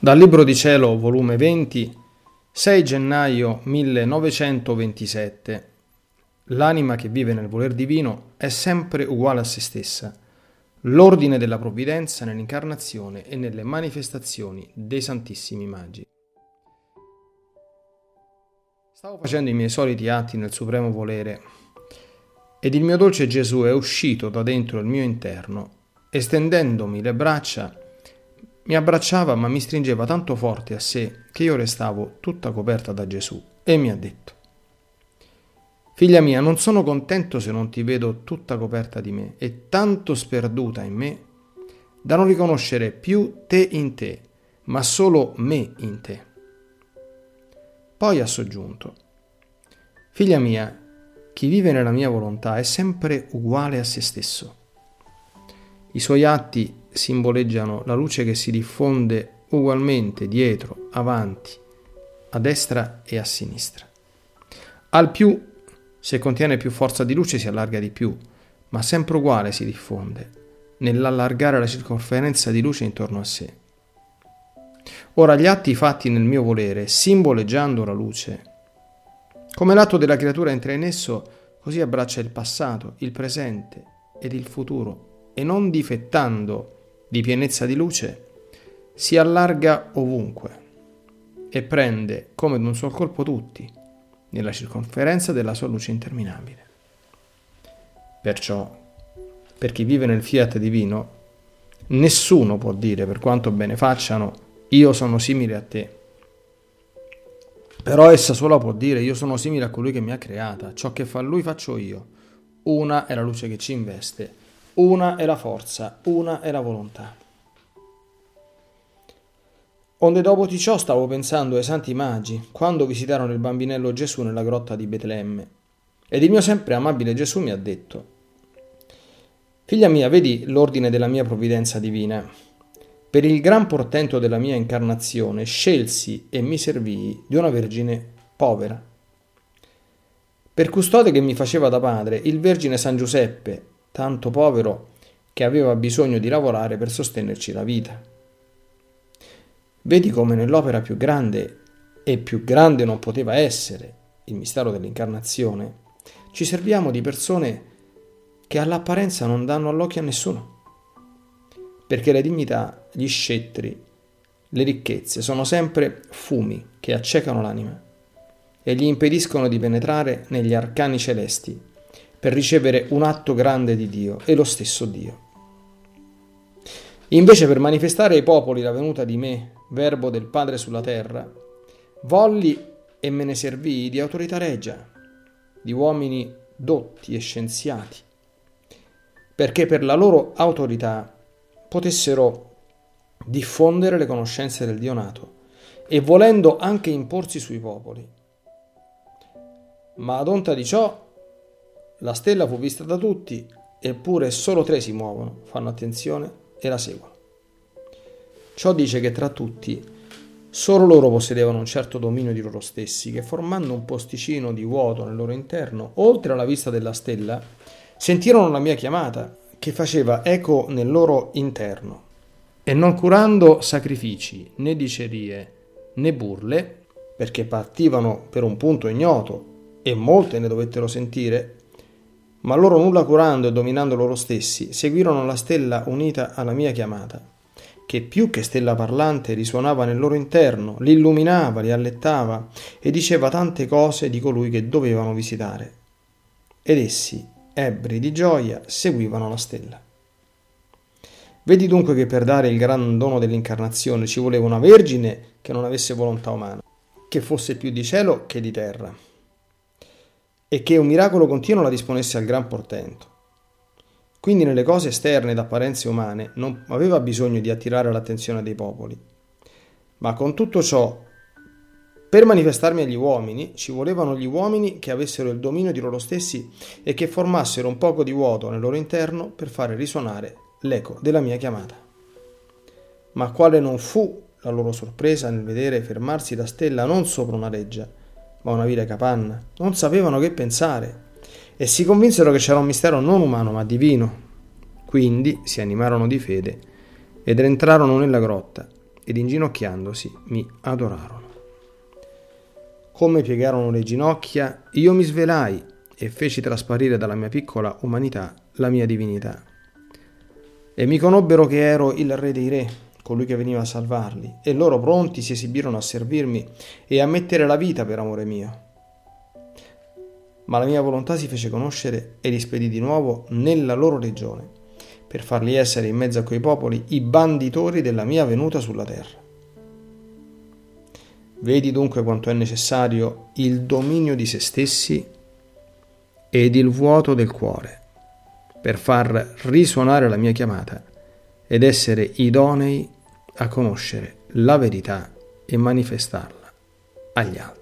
Dal Libro di Cielo, volume 20, 6 gennaio 1927. L'anima che vive nel voler divino è sempre uguale a se stessa. L'ordine della provvidenza nell'incarnazione e nelle manifestazioni dei Santissimi Magi. Stavo facendo i miei soliti atti nel supremo volere ed il mio dolce Gesù è uscito da dentro il mio interno e stendendomi le braccia mi abbracciava ma mi stringeva tanto forte a sé che io restavo tutta coperta da Gesù e mi ha detto, Figlia mia, non sono contento se non ti vedo tutta coperta di me e tanto sperduta in me da non riconoscere più te in te, ma solo me in te. Poi ha soggiunto, Figlia mia, chi vive nella mia volontà è sempre uguale a se stesso. I suoi atti simboleggiano la luce che si diffonde ugualmente dietro, avanti, a destra e a sinistra. Al più, se contiene più forza di luce, si allarga di più, ma sempre uguale si diffonde, nell'allargare la circonferenza di luce intorno a sé. Ora gli atti fatti nel mio volere, simboleggiando la luce, come l'atto della creatura entra in esso, così abbraccia il passato, il presente ed il futuro, e non difettando di pienezza di luce, si allarga ovunque e prende come d'un sol colpo tutti, nella circonferenza della sua luce interminabile. Perciò, per chi vive nel fiat divino, nessuno può dire, per quanto bene facciano, io sono simile a te. Però essa sola può dire, io sono simile a colui che mi ha creata, ciò che fa lui faccio io. Una è la luce che ci investe, una è la forza, una è la volontà. Onde dopo di ciò stavo pensando ai santi magi, quando visitarono il bambinello Gesù nella grotta di Betlemme. Ed il mio sempre amabile Gesù mi ha detto, Figlia mia, vedi l'ordine della mia provvidenza divina. Per il gran portento della mia incarnazione scelsi e mi servii di una vergine povera. Per custode che mi faceva da padre, il Vergine San Giuseppe, tanto povero che aveva bisogno di lavorare per sostenerci la vita. Vedi come nell'opera più grande, e più grande non poteva essere, il mistero dell'incarnazione, ci serviamo di persone che all'apparenza non danno all'occhio a nessuno. Perché le dignità, gli scettri, le ricchezze sono sempre fumi che accecano l'anima e gli impediscono di penetrare negli arcani celesti per ricevere un atto grande di Dio e lo stesso Dio. Invece per manifestare ai popoli la venuta di me, verbo del Padre sulla terra, volli e me ne servii di autorità regia, di uomini dotti e scienziati, perché per la loro autorità potessero diffondere le conoscenze del Dio nato e volendo anche imporsi sui popoli. Ma ad onta di ciò la stella fu vista da tutti, eppure solo tre si muovono, fanno attenzione e la seguono. Ciò dice che tra tutti solo loro possedevano un certo dominio di loro stessi, che formando un posticino di vuoto nel loro interno, oltre alla vista della stella, sentirono la mia chiamata, che faceva eco nel loro interno, e non curando sacrifici, né dicerie, né burle, perché partivano per un punto ignoto, e molte ne dovettero sentire, ma loro nulla curando e dominando loro stessi, seguirono la stella unita alla mia chiamata, che più che stella parlante risuonava nel loro interno, li illuminava, li allettava e diceva tante cose di colui che dovevano visitare. Ed essi, ebbri di gioia, seguivano la stella. Vedi dunque che per dare il gran dono dell'incarnazione ci voleva una vergine che non avesse volontà umana, che fosse più di cielo che di terra e che un miracolo continuo la disponesse al gran portento. Quindi nelle cose esterne ed apparenze umane non aveva bisogno di attirare l'attenzione dei popoli. Ma con tutto ciò, per manifestarmi agli uomini, ci volevano gli uomini che avessero il dominio di loro stessi e che formassero un poco di vuoto nel loro interno per fare risuonare l'eco della mia chiamata. Ma quale non fu la loro sorpresa nel vedere fermarsi la stella non sopra una reggia, ma una vile capanna. Non sapevano che pensare e si convinsero che c'era un mistero non umano ma divino. Quindi si animarono di fede ed entrarono nella grotta ed inginocchiandosi mi adorarono. Come piegarono le ginocchia, io mi svelai e feci trasparire dalla mia piccola umanità la mia divinità. E mi conobbero che ero il re dei re, colui che veniva a salvarli, e loro pronti si esibirono a servirmi e a mettere la vita per amore mio. Ma la mia volontà si fece conoscere e li spedì di nuovo nella loro regione, per farli essere in mezzo a quei popoli i banditori della mia venuta sulla terra. Vedi dunque quanto è necessario il dominio di se stessi ed il vuoto del cuore per far risuonare la mia chiamata ed essere idonei a conoscere la verità e manifestarla agli altri.